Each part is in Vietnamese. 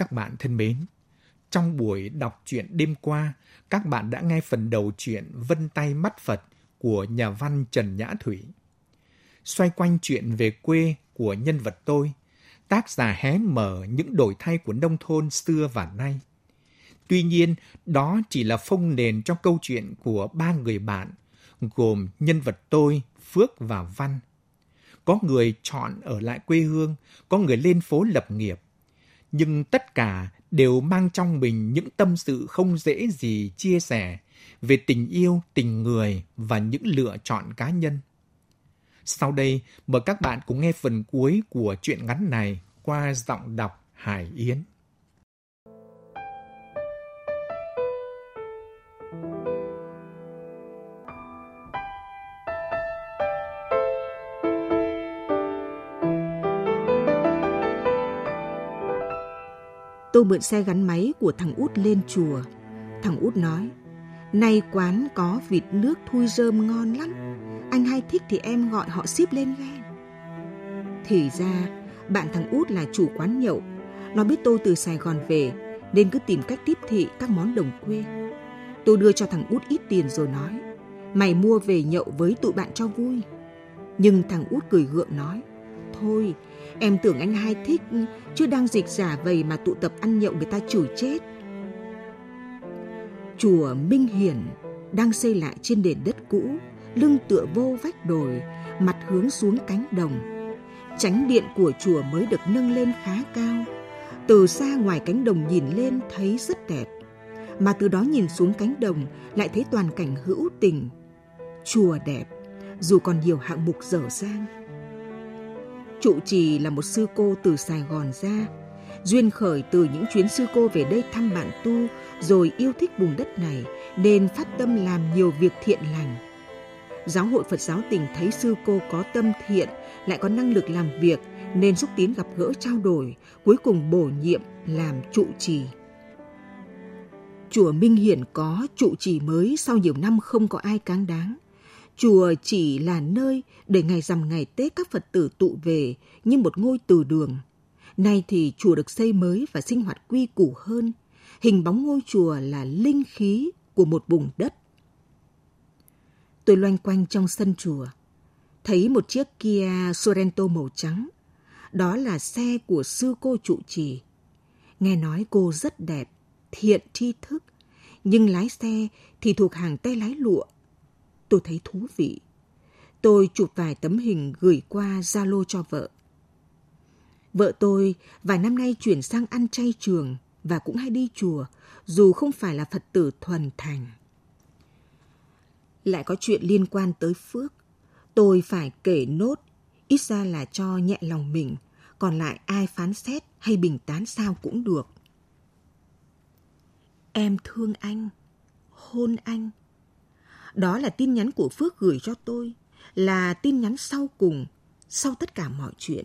Các bạn thân mến, trong buổi đọc truyện đêm qua, các bạn đã nghe phần đầu truyện Vân tay mắt Phật của nhà văn Trần Nhã Thủy. Xoay quanh chuyện về quê của nhân vật tôi, tác giả hé mở những đổi thay của nông thôn xưa và nay. Tuy nhiên, đó chỉ là phông nền trong câu chuyện của ba người bạn, gồm nhân vật tôi, Phước và Văn. Có người chọn ở lại quê hương, có người lên phố lập nghiệp, nhưng tất cả đều mang trong mình những tâm sự không dễ gì chia sẻ về tình yêu, tình người và những lựa chọn cá nhân. Sau đây, mời các bạn cùng nghe phần cuối của truyện ngắn này qua giọng đọc Hải Yến. Tôi mượn xe gắn máy của thằng út lên chùa. Thằng út nói, nay quán có vịt nước thui rơm ngon lắm. Anh hay thích thì em gọi họ ship lên ghe. Thì ra, bạn thằng út là chủ quán nhậu. Nó biết tôi từ Sài Gòn về, nên cứ tìm cách tiếp thị các món đồng quê. Tôi đưa cho thằng út ít tiền rồi nói, mày mua về nhậu với tụi bạn cho vui. Nhưng thằng út cười gượng nói, thôi, Em tưởng anh hai thích, chứ đang dịch giả vầy mà tụ tập ăn nhậu người ta chửi chết. Chùa Minh Hiển đang xây lại trên nền đất cũ, lưng tựa vô vách đồi, mặt hướng xuống cánh đồng. Chánh điện của chùa mới được nâng lên khá cao. Từ xa ngoài cánh đồng nhìn lên thấy rất đẹp. Mà từ đó nhìn xuống cánh đồng lại thấy toàn cảnh hữu tình. Chùa đẹp, dù còn nhiều hạng mục dở dang Trụ trì là một sư cô từ Sài Gòn ra. Duyên khởi từ những chuyến sư cô về đây thăm bạn tu rồi yêu thích vùng đất này nên phát tâm làm nhiều việc thiện lành. Giáo hội Phật giáo tỉnh thấy sư cô có tâm thiện lại có năng lực làm việc nên xúc tiến gặp gỡ trao đổi, cuối cùng bổ nhiệm làm trụ trì. Chùa Minh Hiển có trụ trì mới sau nhiều năm không có ai cáng đáng. Chùa chỉ là nơi để ngày rằm ngày Tết các Phật tử tụ về như một ngôi từ đường. Nay thì chùa được xây mới và sinh hoạt quy củ hơn. Hình bóng ngôi chùa là linh khí của một vùng đất. Tôi loanh quanh trong sân chùa, thấy một chiếc Kia Sorento màu trắng. Đó là xe của sư cô trụ trì. Nghe nói cô rất đẹp, thiện tri thức, nhưng lái xe thì thuộc hàng tay lái lụa Tôi thấy thú vị. Tôi chụp vài tấm hình gửi qua Zalo cho vợ. Vợ tôi vài năm nay chuyển sang ăn chay trường và cũng hay đi chùa, dù không phải là Phật tử thuần thành. Lại có chuyện liên quan tới Phước. Tôi phải kể nốt, ít ra là cho nhẹ lòng mình, còn lại ai phán xét hay bình tán sao cũng được. Em thương anh, hôn anh, đó là tin nhắn của Phước gửi cho tôi, là tin nhắn sau cùng, sau tất cả mọi chuyện.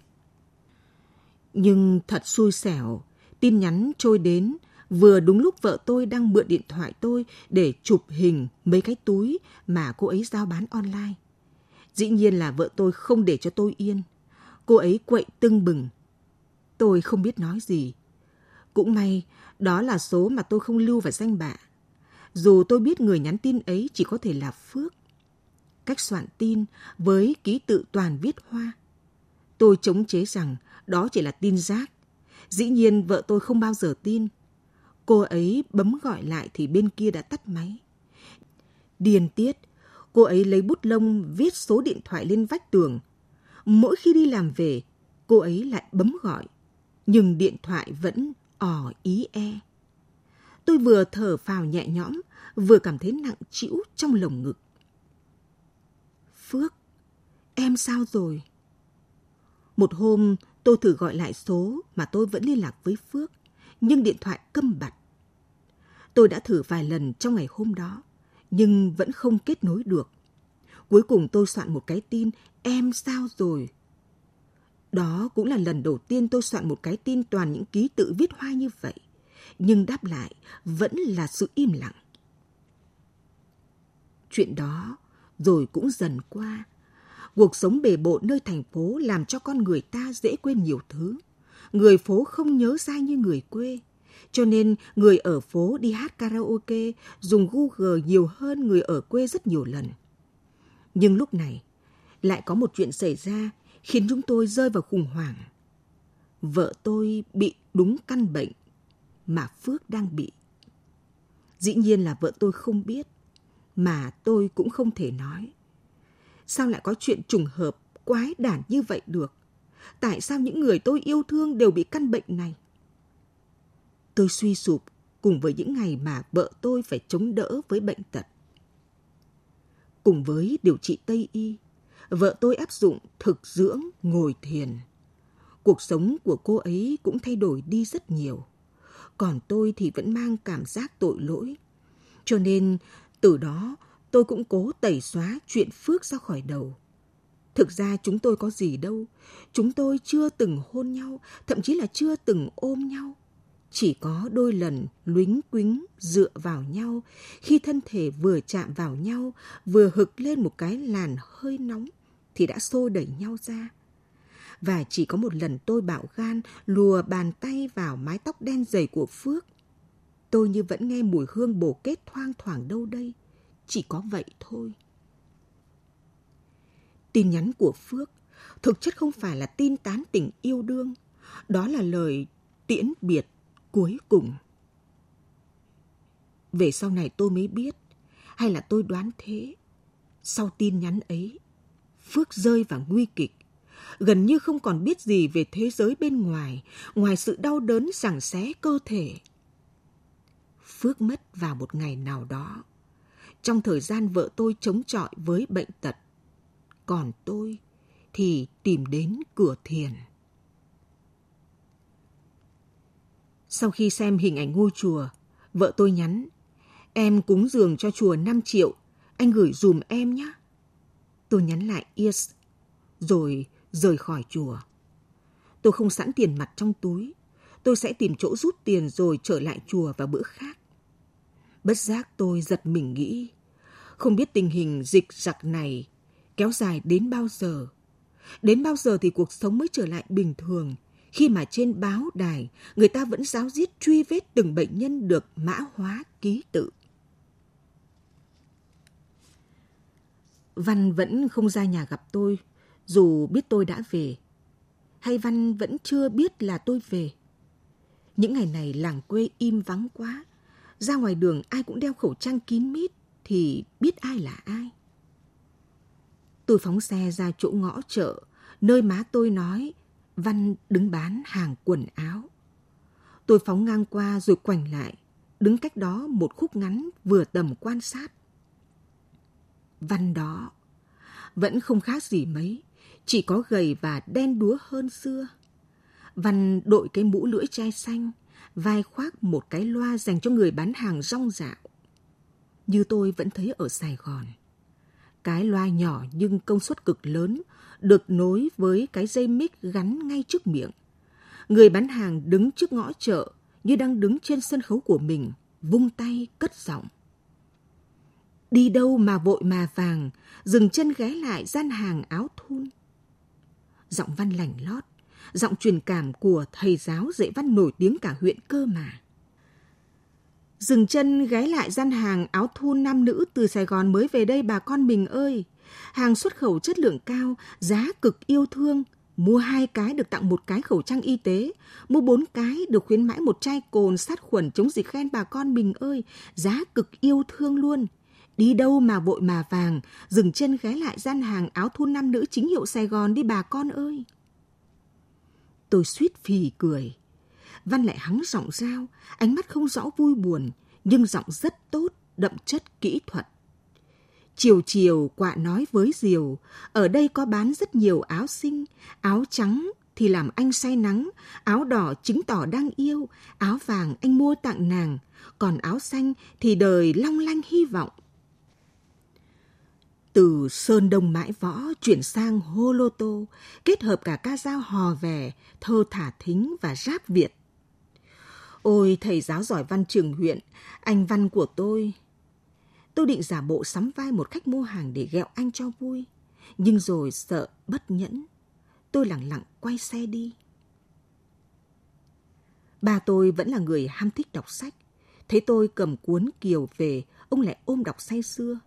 Nhưng thật xui xẻo, tin nhắn trôi đến vừa đúng lúc vợ tôi đang mượn điện thoại tôi để chụp hình mấy cái túi mà cô ấy giao bán online. Dĩ nhiên là vợ tôi không để cho tôi yên. Cô ấy quậy tưng bừng. Tôi không biết nói gì. Cũng may, đó là số mà tôi không lưu vào danh bạ dù tôi biết người nhắn tin ấy chỉ có thể là Phước. Cách soạn tin với ký tự toàn viết hoa. Tôi chống chế rằng đó chỉ là tin rác. Dĩ nhiên vợ tôi không bao giờ tin. Cô ấy bấm gọi lại thì bên kia đã tắt máy. điền tiết, cô ấy lấy bút lông viết số điện thoại lên vách tường. Mỗi khi đi làm về, cô ấy lại bấm gọi, nhưng điện thoại vẫn ỏ ý e. Tôi vừa thở phào nhẹ nhõm, vừa cảm thấy nặng trĩu trong lồng ngực. Phước, em sao rồi? Một hôm tôi thử gọi lại số mà tôi vẫn liên lạc với Phước, nhưng điện thoại câm bặt. Tôi đã thử vài lần trong ngày hôm đó, nhưng vẫn không kết nối được. Cuối cùng tôi soạn một cái tin, em sao rồi? Đó cũng là lần đầu tiên tôi soạn một cái tin toàn những ký tự viết hoa như vậy. Nhưng đáp lại vẫn là sự im lặng. Chuyện đó rồi cũng dần qua. Cuộc sống bề bộ nơi thành phố làm cho con người ta dễ quên nhiều thứ. Người phố không nhớ ra như người quê. Cho nên người ở phố đi hát karaoke dùng Google nhiều hơn người ở quê rất nhiều lần. Nhưng lúc này lại có một chuyện xảy ra khiến chúng tôi rơi vào khủng hoảng. Vợ tôi bị đúng căn bệnh mà Phước đang bị. Dĩ nhiên là vợ tôi không biết, mà tôi cũng không thể nói. Sao lại có chuyện trùng hợp, quái đản như vậy được? Tại sao những người tôi yêu thương đều bị căn bệnh này? Tôi suy sụp cùng với những ngày mà vợ tôi phải chống đỡ với bệnh tật. Cùng với điều trị Tây Y, vợ tôi áp dụng thực dưỡng, ngồi thiền. Cuộc sống của cô ấy cũng thay đổi đi rất nhiều. Còn tôi thì vẫn mang cảm giác tội lỗi. Cho nên từ đó tôi cũng cố tẩy xóa chuyện Phước ra khỏi đầu. Thực ra chúng tôi có gì đâu. Chúng tôi chưa từng hôn nhau, thậm chí là chưa từng ôm nhau. Chỉ có đôi lần luính quính dựa vào nhau khi thân thể vừa chạm vào nhau, vừa hực lên một cái làn hơi nóng thì đã xô đẩy nhau ra. Và chỉ có một lần tôi bạo gan lùa bàn tay vào mái tóc đen dày của Phước. Tôi như vẫn nghe mùi hương bổ kết thoang thoảng đâu đây. Chỉ có vậy thôi. Tin nhắn của Phước thực chất không phải là tin tán tình yêu đương. Đó là lời tiễn biệt cuối cùng. Về sau này tôi mới biết, hay là tôi đoán thế. Sau tin nhắn ấy, Phước rơi vào nguy kịch. Gần như không còn biết gì về thế giới bên ngoài, ngoài sự đau đớn sảng xé cơ thể. Phước mất vào một ngày nào đó. Trong thời gian vợ tôi chống chọi với bệnh tật. Còn tôi thì tìm đến cửa thiền. Sau khi xem hình ảnh ngôi chùa, vợ tôi nhắn, em cúng dường cho chùa 5 triệu, anh gửi dùm em nhé. Tôi nhắn lại yes, rồi rời khỏi chùa. Tôi không sẵn tiền mặt trong túi. Tôi sẽ tìm chỗ rút tiền rồi trở lại chùa vào bữa khác. Bất giác tôi giật mình nghĩ, không biết tình hình dịch giặc này kéo dài đến bao giờ. Đến bao giờ thì cuộc sống mới trở lại bình thường, khi mà trên báo đài người ta vẫn giáo diết truy vết từng bệnh nhân được mã hóa ký tự. Văn vẫn không ra nhà gặp tôi, dù biết tôi đã về. Hay Văn vẫn chưa biết là tôi về. Những ngày này làng quê im vắng quá. Ra ngoài đường ai cũng đeo khẩu trang kín mít thì biết ai là ai. Tôi phóng xe ra chỗ ngõ chợ, nơi má tôi nói Văn đứng bán hàng quần áo. Tôi phóng ngang qua rồi quành lại, đứng cách đó một khúc ngắn vừa tầm quan sát. Văn đó vẫn không khác gì mấy, chỉ có gầy và đen đúa hơn xưa. Văn đội cái mũ lưỡi chai xanh, vai khoác một cái loa dành cho người bán hàng rong dạo. Như tôi vẫn thấy ở Sài Gòn. Cái loa nhỏ nhưng công suất cực lớn, được nối với cái dây mic gắn ngay trước miệng. Người bán hàng đứng trước ngõ chợ như đang đứng trên sân khấu của mình, vung tay cất giọng. Đi đâu mà vội mà vàng, dừng chân ghé lại gian hàng áo thun. Giọng văn lành lót, giọng truyền cảm của thầy giáo dạy văn nổi tiếng cả huyện cơ mà. Dừng chân ghé lại gian hàng áo thun nam nữ từ Sài Gòn mới về đây bà con mình ơi. Hàng xuất khẩu chất lượng cao, giá cực yêu thương. Mua hai cái được tặng một cái khẩu trang y tế. Mua bốn cái được khuyến mãi một chai cồn sát khuẩn chống dịch khen bà con mình ơi. Giá cực yêu thương luôn. Đi đâu mà vội mà vàng, dừng chân ghé lại gian hàng áo thun nam nữ chính hiệu Sài Gòn đi bà con ơi. Tôi suýt phì cười. Văn lại hắng giọng dao, ánh mắt không rõ vui buồn, nhưng giọng rất tốt, đậm chất kỹ thuật. Chiều chiều quạ nói với Diều, ở đây có bán rất nhiều áo xinh, áo trắng thì làm anh say nắng, áo đỏ chứng tỏ đang yêu, áo vàng anh mua tặng nàng, còn áo xanh thì đời long lanh hy vọng. Từ Sơn Đông Mãi Võ chuyển sang Hô Lô Tô, kết hợp cả ca dao hò vẻ, thơ thả thính và ráp Việt. Ôi thầy giáo giỏi văn trường huyện, anh văn của tôi. Tôi định giả bộ sắm vai một khách mua hàng để ghẹo anh cho vui, nhưng rồi sợ bất nhẫn. Tôi lặng lặng quay xe đi. Ba tôi vẫn là người ham thích đọc sách. Thấy tôi cầm cuốn Kiều về, ông lại ôm đọc say xưa.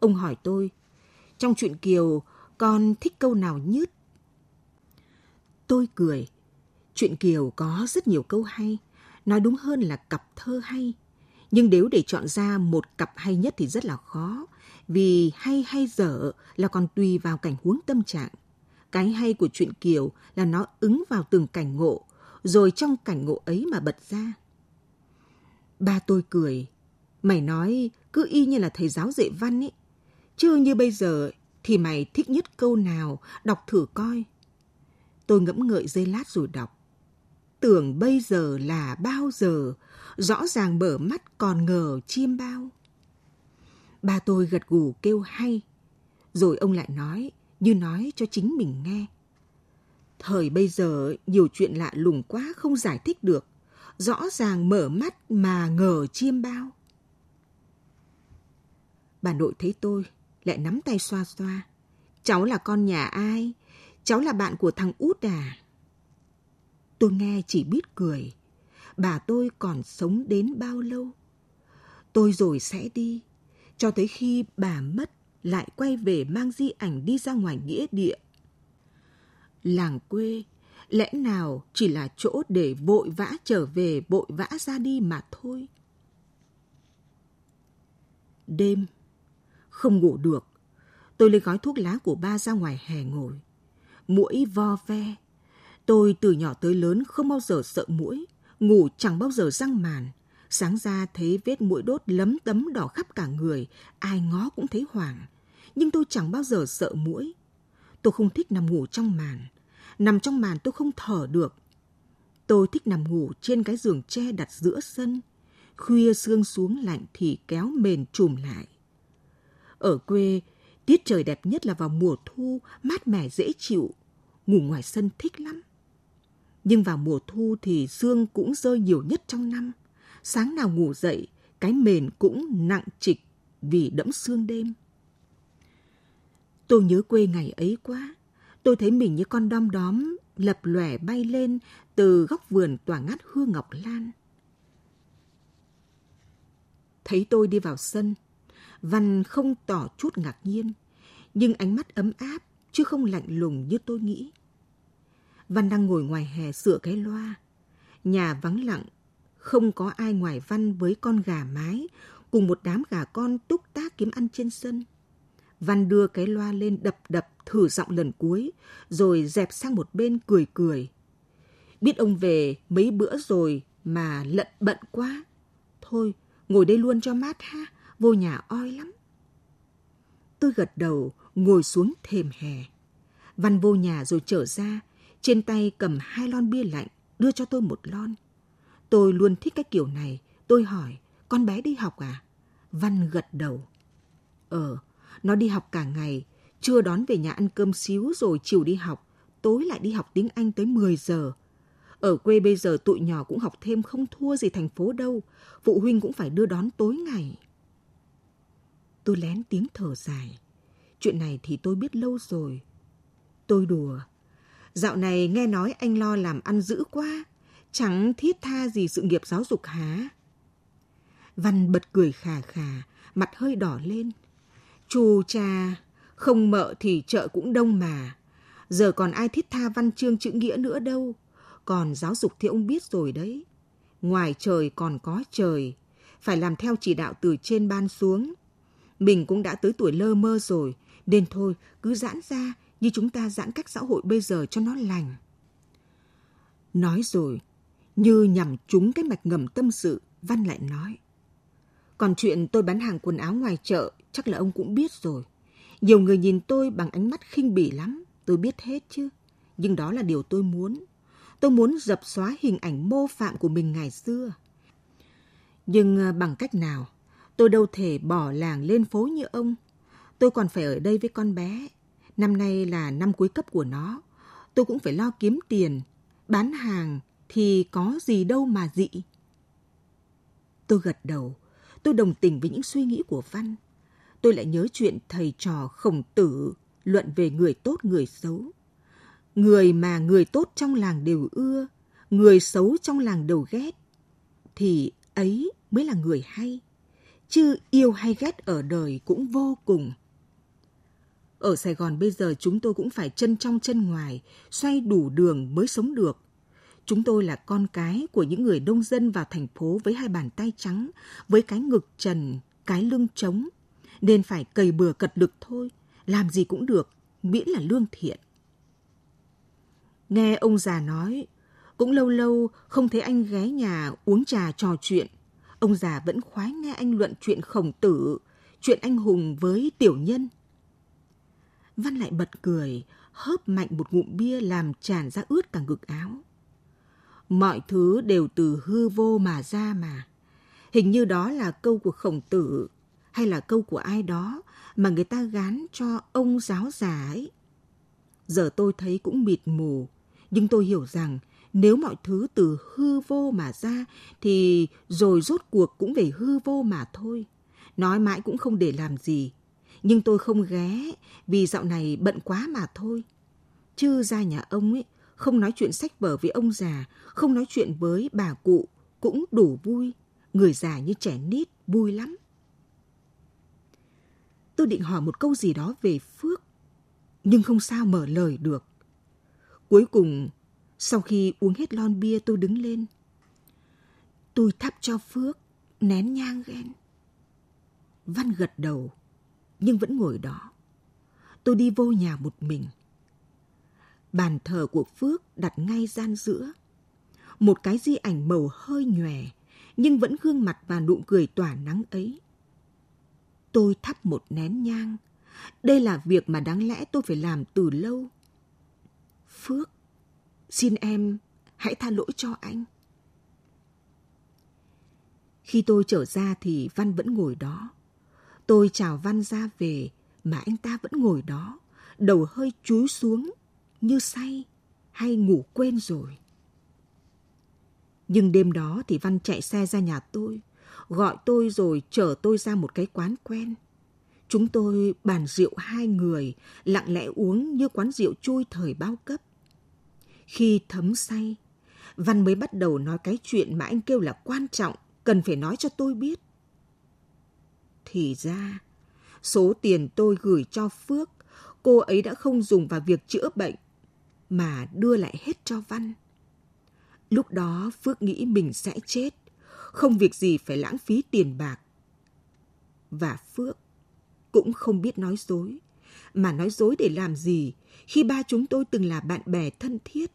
Ông hỏi tôi, trong chuyện Kiều, con thích câu nào nhất? Tôi cười. Chuyện Kiều có rất nhiều câu hay, nói đúng hơn là cặp thơ hay. Nhưng nếu để chọn ra một cặp hay nhất thì rất là khó, vì hay hay dở là còn tùy vào cảnh huống tâm trạng. Cái hay của chuyện Kiều là nó ứng vào từng cảnh ngộ, rồi trong cảnh ngộ ấy mà bật ra. Ba tôi cười. Mày nói cứ y như là thầy giáo dạy văn ấy. Chứ như bây giờ thì mày thích nhất câu nào, đọc thử coi. Tôi ngẫm ngợi dây lát rồi đọc. Tưởng bây giờ là bao giờ, rõ ràng mở mắt còn ngờ chiêm bao. Ba tôi gật gù kêu hay, rồi ông lại nói, như nói cho chính mình nghe. Thời bây giờ nhiều chuyện lạ lùng quá không giải thích được, rõ ràng mở mắt mà ngờ chiêm bao. Bà nội thấy tôi, lại nắm tay xoa xoa. Cháu là con nhà ai? Cháu là bạn của thằng út à? Tôi nghe chỉ biết cười. Bà tôi còn sống đến bao lâu? Tôi rồi sẽ đi, cho tới khi bà mất lại quay về mang di ảnh đi ra ngoài nghĩa địa. Làng quê, lẽ nào chỉ là chỗ để vội vã trở về, vội vã ra đi mà thôi. Đêm, không ngủ được. Tôi lấy gói thuốc lá của ba ra ngoài hè ngồi. Mũi vo ve. Tôi từ nhỏ tới lớn không bao giờ sợ mũi, ngủ chẳng bao giờ răng màn. Sáng ra thấy vết mũi đốt lấm tấm đỏ khắp cả người, ai ngó cũng thấy hoảng. Nhưng tôi chẳng bao giờ sợ mũi. Tôi không thích nằm ngủ trong màn. Nằm trong màn tôi không thở được. Tôi thích nằm ngủ trên cái giường tre đặt giữa sân. Khuya sương xuống lạnh thì kéo mền trùm lại. Ở quê, tiết trời đẹp nhất là vào mùa thu, mát mẻ dễ chịu. Ngủ ngoài sân thích lắm. Nhưng vào mùa thu thì sương cũng rơi nhiều nhất trong năm. Sáng nào ngủ dậy, cái mền cũng nặng trịch vì đẫm sương đêm. Tôi nhớ quê ngày ấy quá. Tôi thấy mình như con đom đóm lập lòe bay lên từ góc vườn tỏa ngát hương ngọc lan. Thấy tôi đi vào sân, Văn không tỏ chút ngạc nhiên, nhưng ánh mắt ấm áp chứ không lạnh lùng như tôi nghĩ. Văn đang ngồi ngoài hè sửa cái loa. Nhà vắng lặng, không có ai ngoài Văn với con gà mái cùng một đám gà con túc tác kiếm ăn trên sân. Văn đưa cái loa lên đập đập thử giọng lần cuối, rồi dẹp sang một bên cười cười. Biết ông về mấy bữa rồi mà lận bận quá. Thôi, ngồi đây luôn cho mát ha vô nhà oi lắm. Tôi gật đầu, ngồi xuống thềm hè. Văn vô nhà rồi trở ra, trên tay cầm hai lon bia lạnh, đưa cho tôi một lon. Tôi luôn thích cái kiểu này. Tôi hỏi, con bé đi học à? Văn gật đầu. Ờ, nó đi học cả ngày, trưa đón về nhà ăn cơm xíu rồi chiều đi học, tối lại đi học tiếng Anh tới 10 giờ. Ở quê bây giờ tụi nhỏ cũng học thêm không thua gì thành phố đâu, phụ huynh cũng phải đưa đón tối ngày. Tôi lén tiếng thở dài. Chuyện này thì tôi biết lâu rồi. Tôi đùa. Dạo này nghe nói anh lo làm ăn dữ quá. Chẳng thiết tha gì sự nghiệp giáo dục hả? Văn bật cười khà khà, mặt hơi đỏ lên. Chù cha, không mợ thì chợ cũng đông mà. Giờ còn ai thiết tha văn chương chữ nghĩa nữa đâu. Còn giáo dục thì ông biết rồi đấy. Ngoài trời còn có trời. Phải làm theo chỉ đạo từ trên ban xuống mình cũng đã tới tuổi lơ mơ rồi, nên thôi cứ giãn ra như chúng ta giãn cách xã hội bây giờ cho nó lành. Nói rồi, như nhằm trúng cái mạch ngầm tâm sự, Văn lại nói. Còn chuyện tôi bán hàng quần áo ngoài chợ, chắc là ông cũng biết rồi. Nhiều người nhìn tôi bằng ánh mắt khinh bỉ lắm, tôi biết hết chứ. Nhưng đó là điều tôi muốn. Tôi muốn dập xóa hình ảnh mô phạm của mình ngày xưa. Nhưng à, bằng cách nào, tôi đâu thể bỏ làng lên phố như ông. Tôi còn phải ở đây với con bé. Năm nay là năm cuối cấp của nó. Tôi cũng phải lo kiếm tiền. Bán hàng thì có gì đâu mà dị. Tôi gật đầu. Tôi đồng tình với những suy nghĩ của Văn. Tôi lại nhớ chuyện thầy trò khổng tử luận về người tốt người xấu. Người mà người tốt trong làng đều ưa, người xấu trong làng đều ghét, thì ấy mới là người hay. Chứ yêu hay ghét ở đời cũng vô cùng. Ở Sài Gòn bây giờ chúng tôi cũng phải chân trong chân ngoài, xoay đủ đường mới sống được. Chúng tôi là con cái của những người đông dân vào thành phố với hai bàn tay trắng, với cái ngực trần, cái lưng trống, nên phải cầy bừa cật lực thôi, làm gì cũng được, miễn là lương thiện. Nghe ông già nói, cũng lâu lâu không thấy anh ghé nhà uống trà trò chuyện. Ông già vẫn khoái nghe anh luận chuyện khổng tử, chuyện anh hùng với tiểu nhân. Văn lại bật cười, hớp mạnh một ngụm bia làm tràn ra ướt cả ngực áo. Mọi thứ đều từ hư vô mà ra mà. Hình như đó là câu của khổng tử hay là câu của ai đó mà người ta gán cho ông giáo già ấy. Giờ tôi thấy cũng mịt mù, nhưng tôi hiểu rằng nếu mọi thứ từ hư vô mà ra thì rồi rốt cuộc cũng về hư vô mà thôi. Nói mãi cũng không để làm gì. Nhưng tôi không ghé vì dạo này bận quá mà thôi. Chứ ra nhà ông ấy, không nói chuyện sách vở với ông già, không nói chuyện với bà cụ, cũng đủ vui. Người già như trẻ nít, vui lắm. Tôi định hỏi một câu gì đó về Phước, nhưng không sao mở lời được. Cuối cùng, sau khi uống hết lon bia tôi đứng lên. Tôi thắp cho Phước, nén nhang ghen. Văn gật đầu, nhưng vẫn ngồi đó. Tôi đi vô nhà một mình. Bàn thờ của Phước đặt ngay gian giữa. Một cái di ảnh màu hơi nhòe, nhưng vẫn gương mặt và nụ cười tỏa nắng ấy. Tôi thắp một nén nhang. Đây là việc mà đáng lẽ tôi phải làm từ lâu. Phước, xin em hãy tha lỗi cho anh. Khi tôi trở ra thì Văn vẫn ngồi đó. Tôi chào Văn ra về mà anh ta vẫn ngồi đó, đầu hơi chúi xuống như say hay ngủ quên rồi. Nhưng đêm đó thì Văn chạy xe ra nhà tôi, gọi tôi rồi chở tôi ra một cái quán quen. Chúng tôi bàn rượu hai người, lặng lẽ uống như quán rượu chui thời bao cấp. Khi thấm say, Văn mới bắt đầu nói cái chuyện mà anh kêu là quan trọng, cần phải nói cho tôi biết. Thì ra, số tiền tôi gửi cho Phước, cô ấy đã không dùng vào việc chữa bệnh, mà đưa lại hết cho Văn. Lúc đó Phước nghĩ mình sẽ chết, không việc gì phải lãng phí tiền bạc. Và Phước cũng không biết nói dối, mà nói dối để làm gì khi ba chúng tôi từng là bạn bè thân thiết.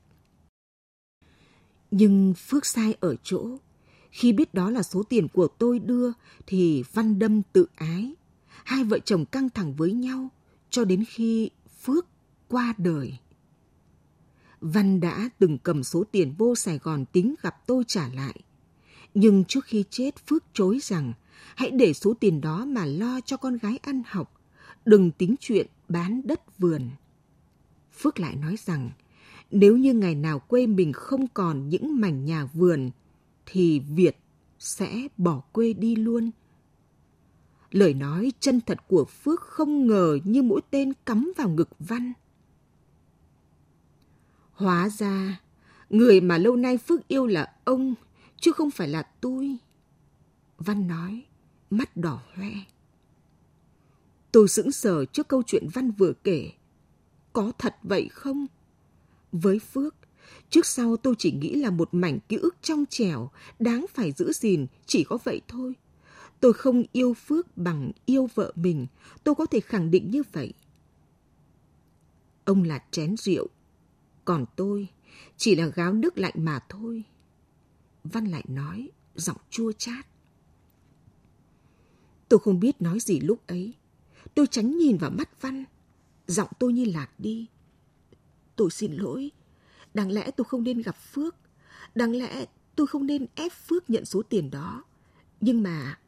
Nhưng Phước sai ở chỗ, khi biết đó là số tiền của tôi đưa thì Văn Đâm tự ái. Hai vợ chồng căng thẳng với nhau cho đến khi Phước qua đời. Văn đã từng cầm số tiền vô Sài Gòn tính gặp tôi trả lại. Nhưng trước khi chết Phước chối rằng hãy để số tiền đó mà lo cho con gái ăn học, đừng tính chuyện bán đất vườn. Phước lại nói rằng nếu như ngày nào quê mình không còn những mảnh nhà vườn thì Việt sẽ bỏ quê đi luôn. Lời nói chân thật của Phước không ngờ như mũi tên cắm vào ngực Văn. Hóa ra, người mà lâu nay Phước yêu là ông, chứ không phải là tôi. Văn nói, mắt đỏ hoe. Tôi sững sờ trước câu chuyện Văn vừa kể. Có thật vậy không? Với Phước, trước sau tôi chỉ nghĩ là một mảnh ký ức trong trẻo, đáng phải giữ gìn, chỉ có vậy thôi. Tôi không yêu Phước bằng yêu vợ mình, tôi có thể khẳng định như vậy. Ông là chén rượu, còn tôi chỉ là gáo nước lạnh mà thôi. Văn lại nói, giọng chua chát. Tôi không biết nói gì lúc ấy. Tôi tránh nhìn vào mắt Văn. Giọng tôi như lạc đi. Tôi xin lỗi. Đáng lẽ tôi không nên gặp Phước. Đáng lẽ tôi không nên ép Phước nhận số tiền đó. Nhưng mà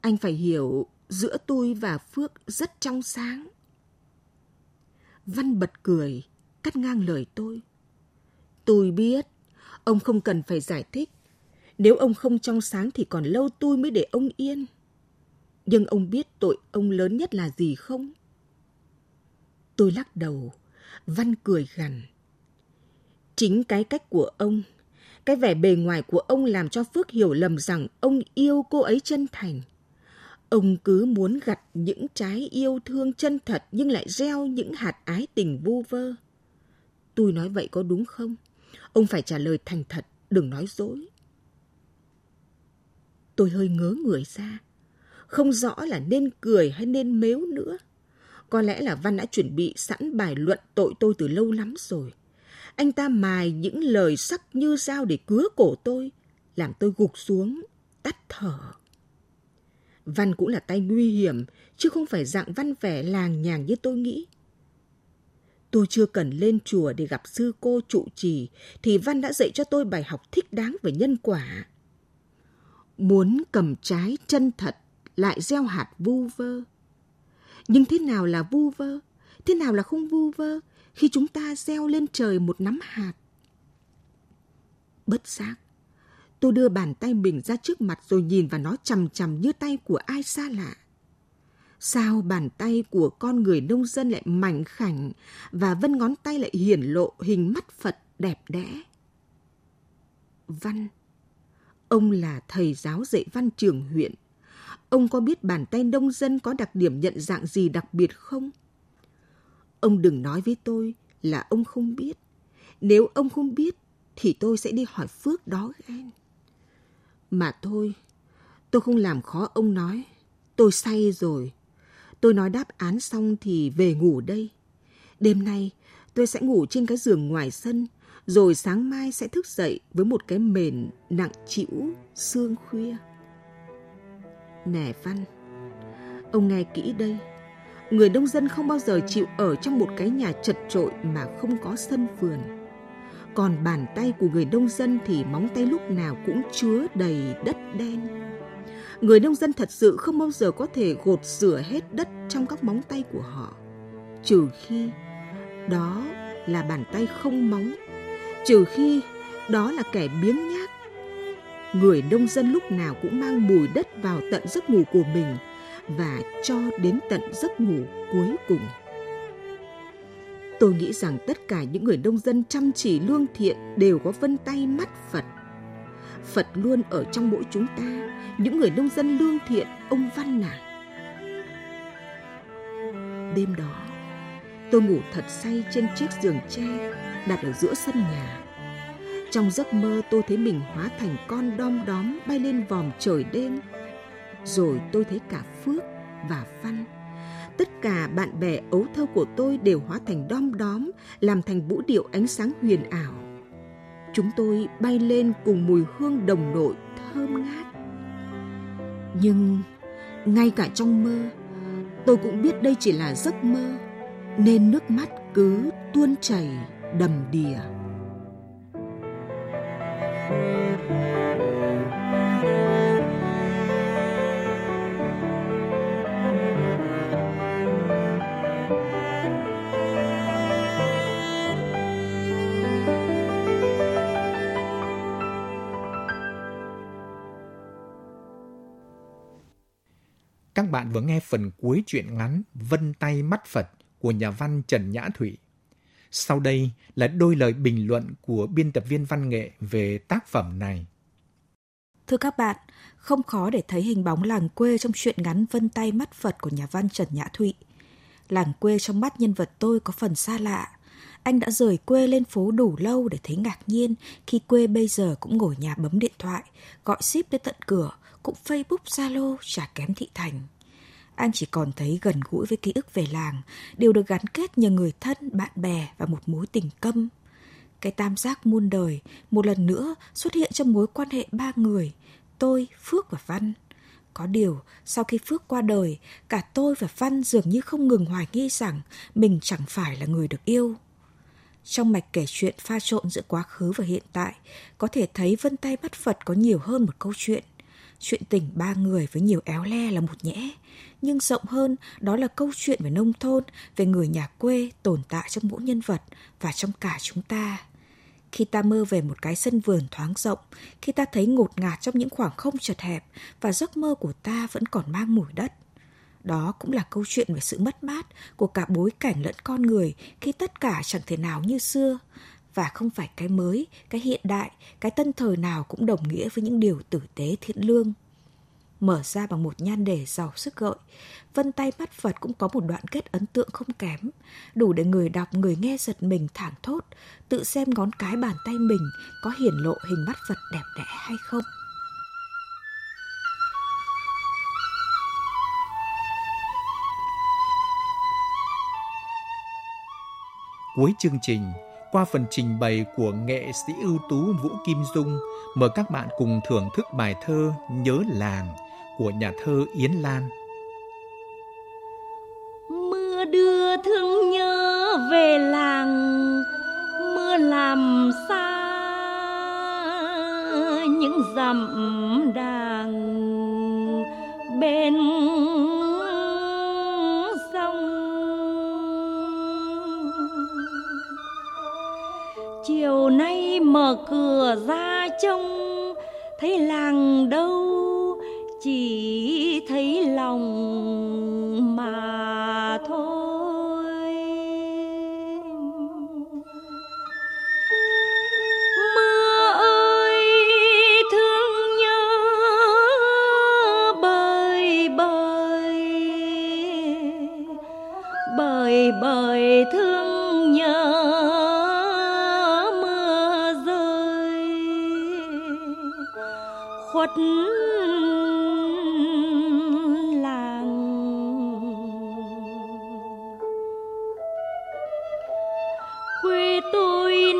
anh phải hiểu giữa tôi và Phước rất trong sáng. Văn bật cười, cắt ngang lời tôi. Tôi biết, ông không cần phải giải thích. Nếu ông không trong sáng thì còn lâu tôi mới để ông yên. Nhưng ông biết tội ông lớn nhất là gì không? Tôi lắc đầu, Văn cười gằn. Chính cái cách của ông, cái vẻ bề ngoài của ông làm cho Phước hiểu lầm rằng ông yêu cô ấy chân thành. Ông cứ muốn gặt những trái yêu thương chân thật nhưng lại gieo những hạt ái tình vu vơ. Tôi nói vậy có đúng không? Ông phải trả lời thành thật, đừng nói dối. Tôi hơi ngớ người ra, không rõ là nên cười hay nên mếu nữa. Có lẽ là Văn đã chuẩn bị sẵn bài luận tội tôi từ lâu lắm rồi. Anh ta mài những lời sắc như dao để cứa cổ tôi, làm tôi gục xuống, tắt thở. Văn cũng là tay nguy hiểm, chứ không phải dạng văn vẻ làng nhàng như tôi nghĩ. Tôi chưa cần lên chùa để gặp sư cô trụ trì, thì Văn đã dạy cho tôi bài học thích đáng về nhân quả. Muốn cầm trái chân thật, lại gieo hạt vu vơ. Nhưng thế nào là vu vơ? Thế nào là không vu vơ khi chúng ta gieo lên trời một nắm hạt? Bất giác, tôi đưa bàn tay mình ra trước mặt rồi nhìn vào nó chằm chằm như tay của ai xa lạ. Sao bàn tay của con người nông dân lại mảnh khảnh và vân ngón tay lại hiển lộ hình mắt Phật đẹp đẽ? Văn Ông là thầy giáo dạy văn trường huyện. Ông có biết bàn tay nông dân có đặc điểm nhận dạng gì đặc biệt không? Ông đừng nói với tôi là ông không biết. Nếu ông không biết thì tôi sẽ đi hỏi Phước đó ghen. Mà thôi, tôi không làm khó ông nói. Tôi say rồi. Tôi nói đáp án xong thì về ngủ đây. Đêm nay tôi sẽ ngủ trên cái giường ngoài sân, rồi sáng mai sẽ thức dậy với một cái mền nặng chịu sương khuya. Nè Văn, ông nghe kỹ đây. Người nông dân không bao giờ chịu ở trong một cái nhà chật trội mà không có sân vườn. Còn bàn tay của người nông dân thì móng tay lúc nào cũng chứa đầy đất đen. Người nông dân thật sự không bao giờ có thể gột rửa hết đất trong các móng tay của họ. Trừ khi đó là bàn tay không móng. Trừ khi đó là kẻ biếng nhác. Người nông dân lúc nào cũng mang mùi đất vào tận giấc ngủ của mình và cho đến tận giấc ngủ cuối cùng. Tôi nghĩ rằng tất cả những người nông dân chăm chỉ lương thiện đều có vân tay mắt Phật. Phật luôn ở trong mỗi chúng ta, những người nông dân lương thiện, ông Văn nà. Đêm đó, tôi ngủ thật say trên chiếc giường tre đặt ở giữa sân nhà. Trong giấc mơ tôi thấy mình hóa thành con đom đóm bay lên vòm trời đêm. Rồi tôi thấy cả Phước và Văn tất cả bạn bè ấu thơ của tôi đều hóa thành đom đóm, làm thành vũ điệu ánh sáng huyền ảo. Chúng tôi bay lên cùng mùi hương đồng nội thơm ngát. Nhưng ngay cả trong mơ, tôi cũng biết đây chỉ là giấc mơ, nên nước mắt cứ tuôn chảy đầm đìa. Các bạn vừa nghe phần cuối truyện ngắn Vân tay mắt Phật của nhà văn Trần Nhã Thủy. Sau đây là đôi lời bình luận của biên tập viên văn nghệ về tác phẩm này. Thưa các bạn, không khó để thấy hình bóng làng quê trong truyện ngắn Vân tay mắt Phật của nhà văn Trần Nhã Thụy. Làng quê trong mắt nhân vật tôi có phần xa lạ. Anh đã rời quê lên phố đủ lâu để thấy ngạc nhiên khi quê bây giờ cũng ngồi nhà bấm điện thoại, gọi ship tới tận cửa, cũng Facebook, Zalo chả kém thị thành. Anh chỉ còn thấy gần gũi với ký ức về làng, đều được gắn kết nhờ người thân, bạn bè và một mối tình câm. Cái tam giác muôn đời một lần nữa xuất hiện trong mối quan hệ ba người, tôi, Phước và Văn. Có điều, sau khi Phước qua đời, cả tôi và Văn dường như không ngừng hoài nghi rằng mình chẳng phải là người được yêu. Trong mạch kể chuyện pha trộn giữa quá khứ và hiện tại, có thể thấy vân tay bắt Phật có nhiều hơn một câu chuyện. Chuyện tình ba người với nhiều éo le là một nhẽ, nhưng rộng hơn đó là câu chuyện về nông thôn, về người nhà quê tồn tại trong mỗi nhân vật và trong cả chúng ta. Khi ta mơ về một cái sân vườn thoáng rộng, khi ta thấy ngột ngạt trong những khoảng không chật hẹp và giấc mơ của ta vẫn còn mang mùi đất. Đó cũng là câu chuyện về sự mất mát của cả bối cảnh lẫn con người khi tất cả chẳng thể nào như xưa. Và không phải cái mới, cái hiện đại, cái tân thời nào cũng đồng nghĩa với những điều tử tế thiện lương mở ra bằng một nhan đề giàu sức gợi. Vân tay mắt Phật cũng có một đoạn kết ấn tượng không kém, đủ để người đọc người nghe giật mình thảng thốt, tự xem ngón cái bàn tay mình có hiển lộ hình mắt Phật đẹp đẽ hay không. Cuối chương trình, qua phần trình bày của nghệ sĩ ưu tú Vũ Kim Dung, mời các bạn cùng thưởng thức bài thơ Nhớ làng của nhà thơ Yến Lan.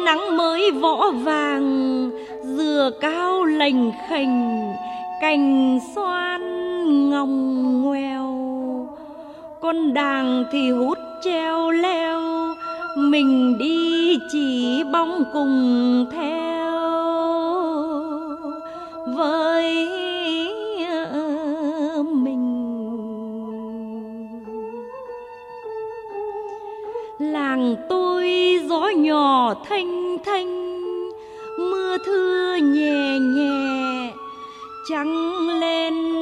Nắng mới võ vàng, dừa cao lành khành, cành xoan ngòng ngoèo. Con đàng thì hút treo leo, mình đi chỉ bóng cùng theo. Trắng lên.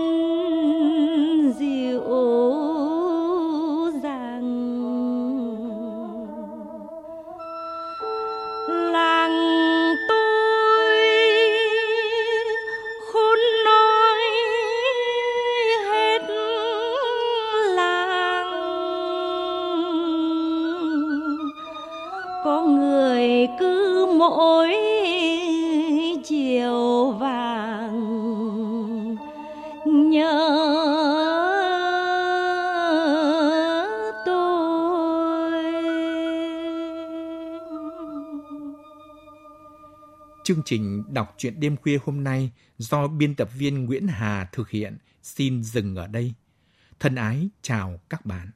Trình đọc truyện đêm khuya hôm nay do biên tập viên Nguyễn Hà thực hiện, xin dừng ở đây. Thân ái, chào các bạn.